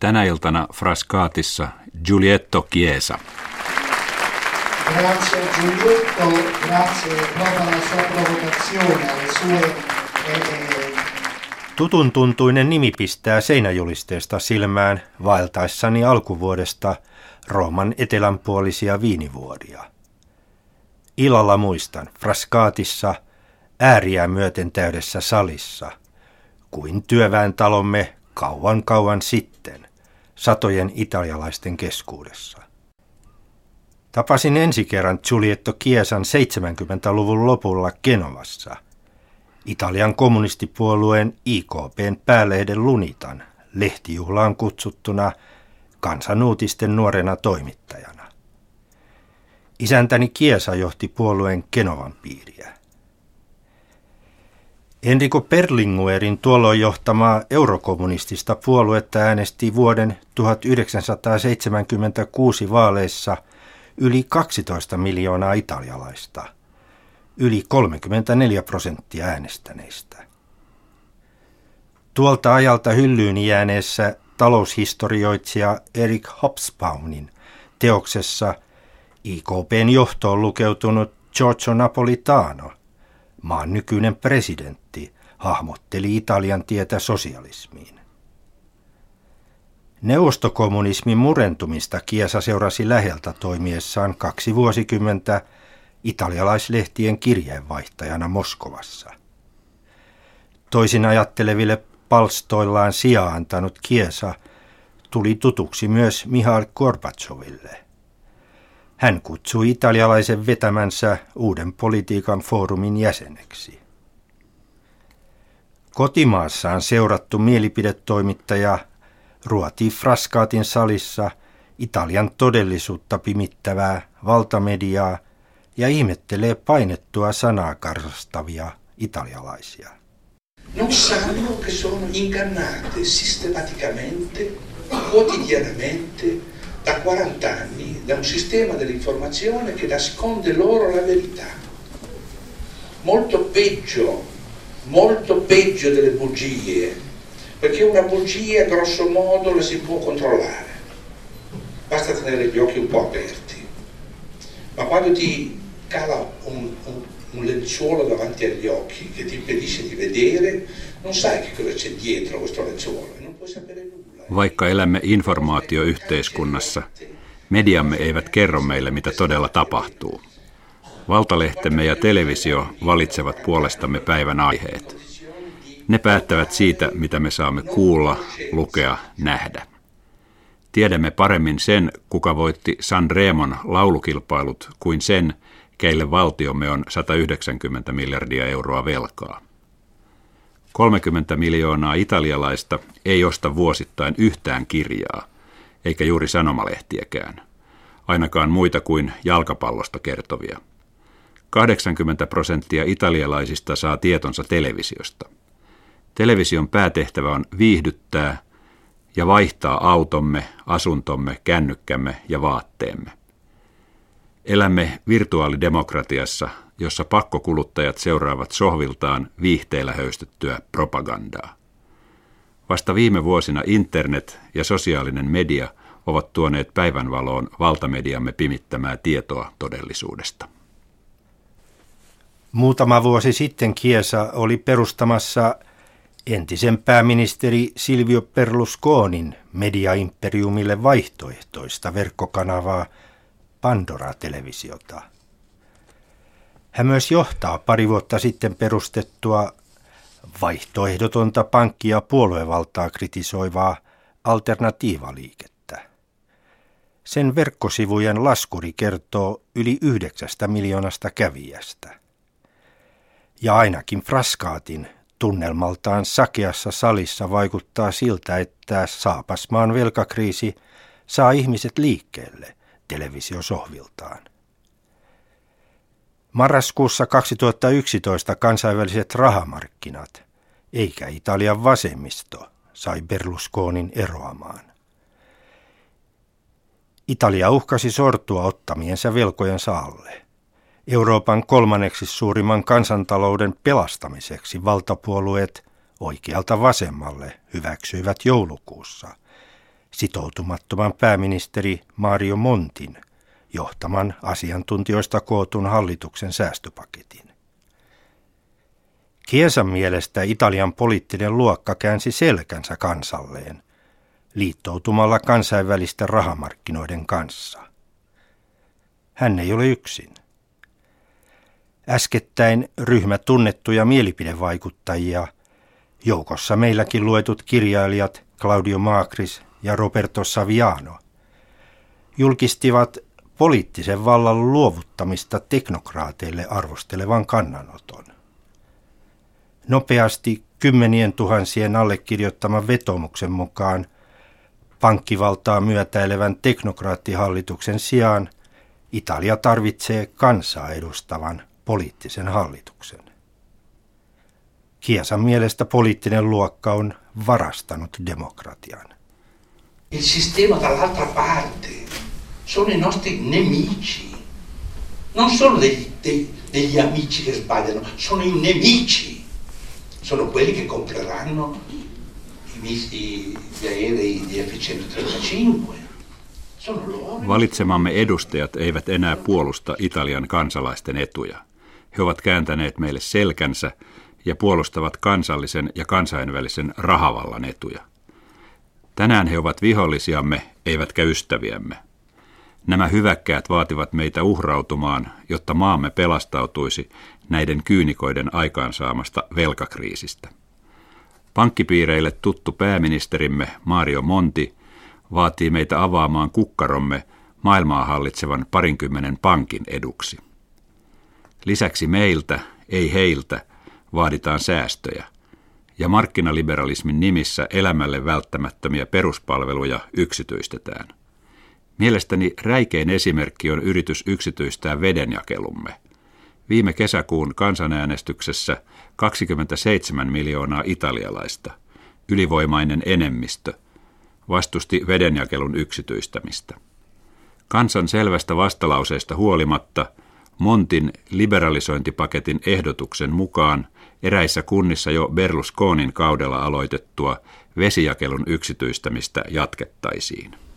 Tänä iltana Frascatissa Giulietto Chiesa. Grazie Giulietto, grazie proprio alla sua provocazione, alle sue eh, Tutun tuntuinen nimi pistää seinäjulisteesta silmään vaeltaessani alkuvuodesta Rooman etelänpuolisia viinivuoria. Illalla muistan Frascaatissa ääriä myöten täydessä salissa, kuin työväen talomme kauan kauan sitten, satojen italialaisten keskuudessa. Tapasin ensi kerran Giulietto Kiesan 70-luvun lopulla Genovassa, Italian kommunistipuolueen IKPn päälehden Lunitan lehtijuhlaan kutsuttuna kansanuutisten nuorena toimittajana. Isäntäni Kiesa johti puolueen Genovan piiriä. Enrico Perlinguerin tuolloin johtamaa eurokommunistista puoluetta äänesti vuoden 1976 vaaleissa yli 12 miljoonaa italialaista, yli 34 prosenttia äänestäneistä. Tuolta ajalta hyllyyn jääneessä taloushistorioitsija Erik Hobsbawmin teoksessa IKPn johtoon lukeutunut Giorgio Napolitano, maan nykyinen presidentti, hahmotteli Italian tietä sosialismiin. Neuvostokommunismin murentumista Kiesa seurasi läheltä toimiessaan kaksi vuosikymmentä italialaislehtien kirjeenvaihtajana Moskovassa. Toisin ajatteleville palstoillaan sijaa antanut Kiesa tuli tutuksi myös Mihail Gorbacheville. Hän kutsui italialaisen vetämänsä uuden politiikan foorumin jäseneksi. Kotimaassaan seurattu mielipidetoimittaja ruoti Frascaatin salissa Italian todellisuutta pimittävää valtamediaa ja ihmettelee painettua sanaa karsastavia italialaisia. non sanno che sono ingannate sistematicamente, quotidianamente, da 40 anni da un sistema dell'informazione che nasconde loro la verità. Molto peggio, molto peggio delle bugie, perché una bugia grosso modo la si può controllare, basta tenere gli occhi un po' aperti, ma quando ti cala un, un un lenzuolo davanti agli occhi che ti impedisce di vedere, non sai che cosa c'è dietro questo lenzuolo non puoi sapere nulla. Vaikka elämme informaatioyhteiskunnassa, mediamme eivät kerro meille, mitä todella tapahtuu. Valtalehtemme ja televisio valitsevat puolestamme päivän aiheet. Ne päättävät siitä, mitä me saamme kuulla, lukea, nähdä. Tiedämme paremmin sen, kuka voitti San Remon laulukilpailut, kuin sen, keille valtiomme on 190 miljardia euroa velkaa. 30 miljoonaa italialaista ei osta vuosittain yhtään kirjaa, eikä juuri sanomalehtiäkään, ainakaan muita kuin jalkapallosta kertovia. 80 prosenttia italialaisista saa tietonsa televisiosta. Television päätehtävä on viihdyttää ja vaihtaa automme, asuntomme, kännykkämme ja vaatteemme. Elämme virtuaalidemokratiassa, jossa pakkokuluttajat seuraavat sohviltaan viihteillä höystettyä propagandaa. Vasta viime vuosina internet ja sosiaalinen media ovat tuoneet päivänvaloon valtamediamme pimittämää tietoa todellisuudesta. Muutama vuosi sitten Kiesa oli perustamassa entisen pääministeri Silvio Berlusconin mediaimperiumille vaihtoehtoista verkkokanavaa – Pandora-televisiota. Hän myös johtaa pari vuotta sitten perustettua vaihtoehdotonta pankkia puoluevaltaa kritisoivaa alternatiivaliikettä. Sen verkkosivujen laskuri kertoo yli yhdeksästä miljoonasta kävijästä. Ja ainakin Fraskaatin tunnelmaltaan sakeassa salissa vaikuttaa siltä, että saapasmaan velkakriisi saa ihmiset liikkeelle televisiosohviltaan. Marraskuussa 2011 kansainväliset rahamarkkinat, eikä Italian vasemmisto, sai Berlusconin eroamaan. Italia uhkasi sortua ottamiensa velkojensa alle. Euroopan kolmanneksi suurimman kansantalouden pelastamiseksi valtapuolueet oikealta vasemmalle hyväksyivät joulukuussa – sitoutumattoman pääministeri Mario Montin johtaman asiantuntijoista kootun hallituksen säästöpaketin. Kiesan mielestä Italian poliittinen luokka käänsi selkänsä kansalleen liittoutumalla kansainvälisten rahamarkkinoiden kanssa. Hän ei ole yksin. Äskettäin ryhmä tunnettuja mielipidevaikuttajia, joukossa meilläkin luetut kirjailijat Claudio Macris ja Roberto Saviano, julkistivat poliittisen vallan luovuttamista teknokraateille arvostelevan kannanoton. Nopeasti kymmenien tuhansien allekirjoittaman vetomuksen mukaan pankkivaltaa myötäilevän teknokraattihallituksen sijaan Italia tarvitsee kansaa edustavan poliittisen hallituksen. Kiesan mielestä poliittinen luokka on varastanut demokratian. Il sistema dall'altra parte sono i nostri nemici. Non sono degli, dei, degli amici che sbagliano, sono i nemici. Sono quelli che compreranno gli aerei di F-135. Valitsemamme edustajat eivät enää puolusta Italian kansalaisten etuja. He ovat kääntäneet meille selkänsä ja puolustavat kansallisen ja kansainvälisen rahavallan etuja. Tänään he ovat vihollisiamme, eivätkä ystäviämme. Nämä hyväkkäät vaativat meitä uhrautumaan, jotta maamme pelastautuisi näiden kyynikoiden aikaansaamasta velkakriisistä. Pankkipiireille tuttu pääministerimme Mario Monti vaatii meitä avaamaan kukkaromme maailmaa hallitsevan parinkymmenen pankin eduksi. Lisäksi meiltä, ei heiltä, vaaditaan säästöjä ja markkinaliberalismin nimissä elämälle välttämättömiä peruspalveluja yksityistetään. Mielestäni räikein esimerkki on yritys yksityistää vedenjakelumme. Viime kesäkuun kansanäänestyksessä 27 miljoonaa italialaista, ylivoimainen enemmistö, vastusti vedenjakelun yksityistämistä. Kansan selvästä vastalauseesta huolimatta Montin liberalisointipaketin ehdotuksen mukaan eräissä kunnissa jo Berlusconin kaudella aloitettua vesijakelun yksityistämistä jatkettaisiin.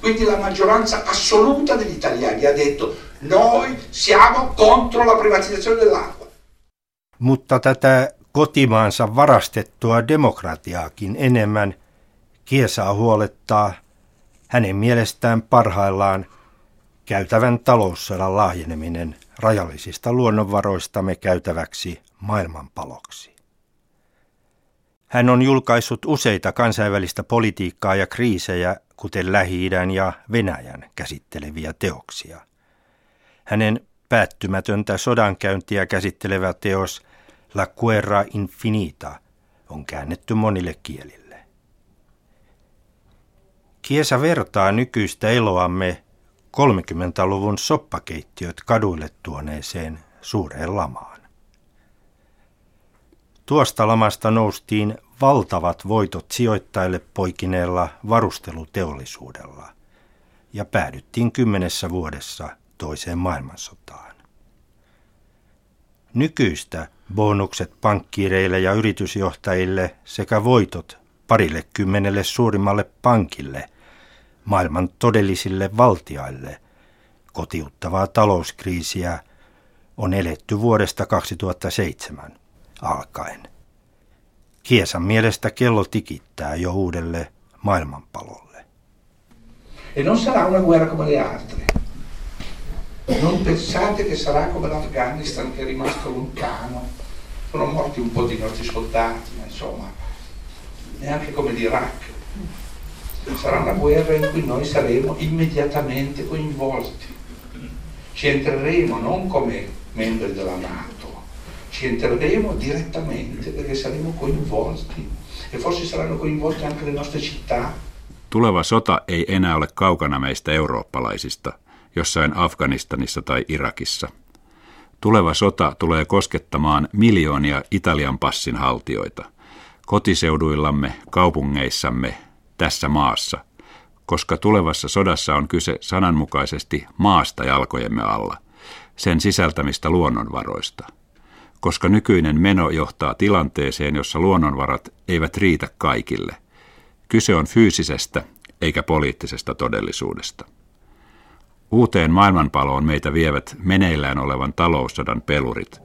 Quindi la maggioranza assoluta degli italiani ha detto noi siamo contro la privatizzazione dell'acqua. Mutta tätä kotimaansa varastettua demokratiaakin enemmän Kiesaa huolettaa hänen mielestään parhaillaan käytävän taloussodan laajeneminen rajallisista luonnonvaroistamme käytäväksi maailmanpaloksi. Hän on julkaissut useita kansainvälistä politiikkaa ja kriisejä, kuten Lähi-idän ja Venäjän käsitteleviä teoksia. Hänen päättymätöntä sodankäyntiä käsittelevä teos La Guerra Infinita on käännetty monille kielille. Kiesa vertaa nykyistä eloamme 30-luvun soppakeittiöt kaduille tuoneeseen suureen lamaan. Tuosta lamasta noustiin valtavat voitot sijoittajille poikineella varusteluteollisuudella ja päädyttiin kymmenessä vuodessa toiseen maailmansotaan. Nykyistä bonukset pankkiireille ja yritysjohtajille sekä voitot parille kymmenelle suurimmalle pankille, maailman todellisille valtiaille, kotiuttavaa talouskriisiä on eletty vuodesta 2007 alkaen. Kiesan mielestä kello tikittää jo uudelle maailmanpalolle. E non sarà una guerra come le altre. Non pensate che sarà come l'Afghanistan che è rimasto lontano. Sono morti un po' di nostri soldati, ma insomma, neanche come l'Iraq. Sarà una guerra in cui noi saremo immediatamente coinvolti. Ci entreremo non come membri della Nato ci entreremo direttamente perché saremo coinvolti e forse saranno coinvolte anche le nostre città. Tuleva sota ei enää ole kaukana meistä eurooppalaisista, jossain Afganistanissa tai Irakissa. Tuleva sota tulee koskettamaan miljoonia Italian passin haltioita, kotiseuduillamme, kaupungeissamme, tässä maassa, koska tulevassa sodassa on kyse sananmukaisesti maasta jalkojemme alla, sen sisältämistä luonnonvaroista – koska nykyinen meno johtaa tilanteeseen, jossa luonnonvarat eivät riitä kaikille. Kyse on fyysisestä eikä poliittisesta todellisuudesta. Uuteen maailmanpaloon meitä vievät meneillään olevan taloussodan pelurit,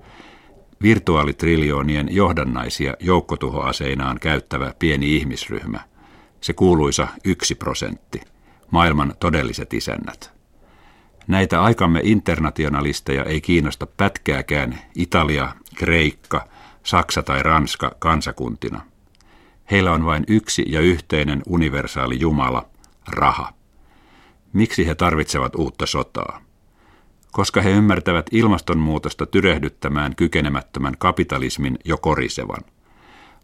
virtuaalitriljoonien johdannaisia joukkotuhoaseinaan käyttävä pieni ihmisryhmä, se kuuluisa yksi prosentti, maailman todelliset isännät. Näitä aikamme internationalisteja ei kiinnosta pätkääkään Italia, Kreikka, Saksa tai Ranska kansakuntina. Heillä on vain yksi ja yhteinen universaali Jumala, raha. Miksi he tarvitsevat uutta sotaa? Koska he ymmärtävät ilmastonmuutosta tyrehdyttämään kykenemättömän kapitalismin jo korisevan.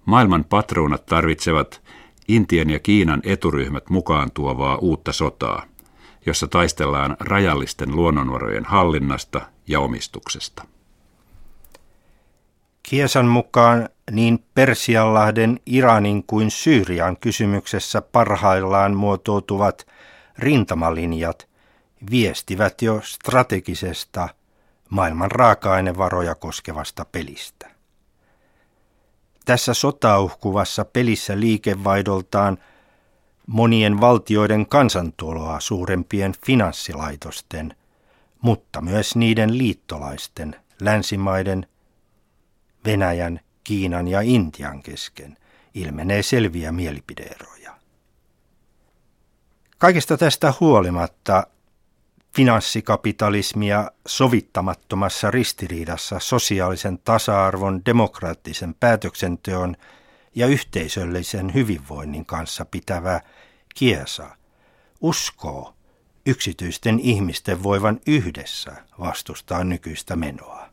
Maailman patruunat tarvitsevat Intian ja Kiinan eturyhmät mukaan tuovaa uutta sotaa, jossa taistellaan rajallisten luonnonvarojen hallinnasta ja omistuksesta. Kiesan mukaan niin Persianlahden, Iranin kuin Syyrian kysymyksessä parhaillaan muotoutuvat rintamalinjat viestivät jo strategisesta maailman raaka-ainevaroja koskevasta pelistä. Tässä sotauhkuvassa pelissä liikevaihdoltaan monien valtioiden kansantuloa suurempien finanssilaitosten, mutta myös niiden liittolaisten, länsimaiden, Venäjän, Kiinan ja Intian kesken ilmenee selviä mielipideeroja. Kaikesta tästä huolimatta finanssikapitalismia sovittamattomassa ristiriidassa sosiaalisen tasa-arvon, demokraattisen päätöksenteon ja yhteisöllisen hyvinvoinnin kanssa pitävä Kiesa uskoo yksityisten ihmisten voivan yhdessä vastustaa nykyistä menoa.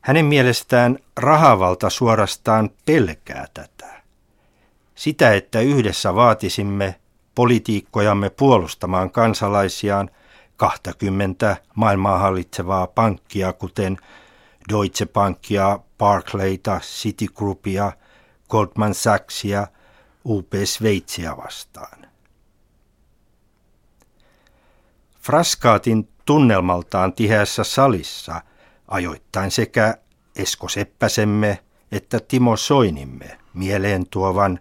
Hänen mielestään rahavalta suorastaan pelkää tätä. Sitä, että yhdessä vaatisimme politiikkojamme puolustamaan kansalaisiaan 20 maailmaa hallitsevaa pankkia, kuten Deutsche Bankia, Barclayta, Citigroupia, Goldman Sachsia, UP Sveitsiä vastaan. Fraskaatin tunnelmaltaan tiheässä salissa ajoittain sekä Esko Seppäsemme että Timo Soinimme mieleen tuovan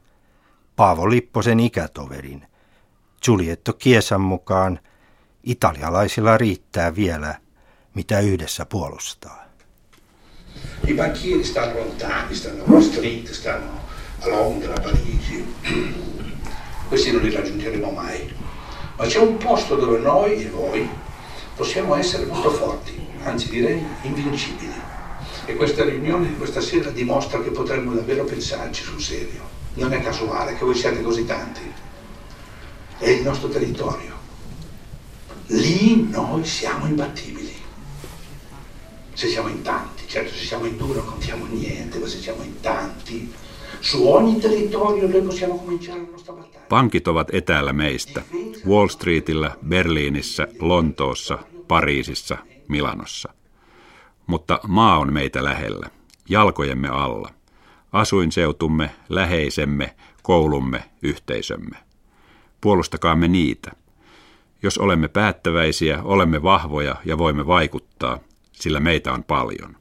Paavo Lipposen ikätoverin Giulietto Kiesan mukaan italialaisilla riittää vielä mitä yhdessä puolustaa. I banchieri stanno lontani, stanno a Wall Street, stanno a Londra, a Parigi. Questi non li raggiungeremo mai. Ma c'è un posto dove noi e voi possiamo essere molto forti, anzi direi invincibili. E questa riunione di questa sera dimostra che potremmo davvero pensarci sul serio. Non è casuale che voi siate così tanti. È il nostro territorio. Lì noi siamo imbattibili. Se siamo in tanti, certo se siamo in due non contiamo niente, ma se siamo in tanti, su ogni territorio noi possiamo cominciare la nostra battaglia. Pankit ovat etäällä meistä. Wall Streetillä, Berliinissä, Lontoossa, Pariisissa, Milanossa. Mutta maa on meitä lähellä, jalkojemme alla. Asuinseutumme, läheisemme, koulumme, yhteisömme. Puolustakaamme niitä. Jos olemme päättäväisiä, olemme vahvoja ja voimme vaikuttaa, sillä meitä on paljon.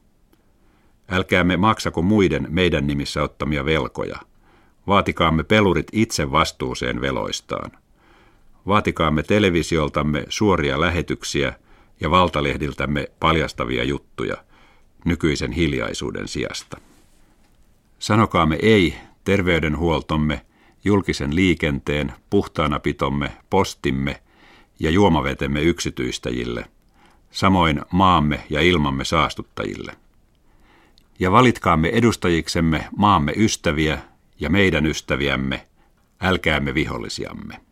Älkäämme maksako muiden meidän nimissä ottamia velkoja. Vaatikaamme pelurit itse vastuuseen veloistaan. Vaatikaamme televisioltamme suoria lähetyksiä ja valtalehdiltämme paljastavia juttuja nykyisen hiljaisuuden sijasta. Sanokaamme ei terveydenhuoltomme, julkisen liikenteen, puhtaanapitomme, postimme ja juomavetemme yksityistäjille, samoin maamme ja ilmamme saastuttajille. Ja valitkaamme edustajiksemme maamme ystäviä ja meidän ystäviämme, älkäämme vihollisiamme.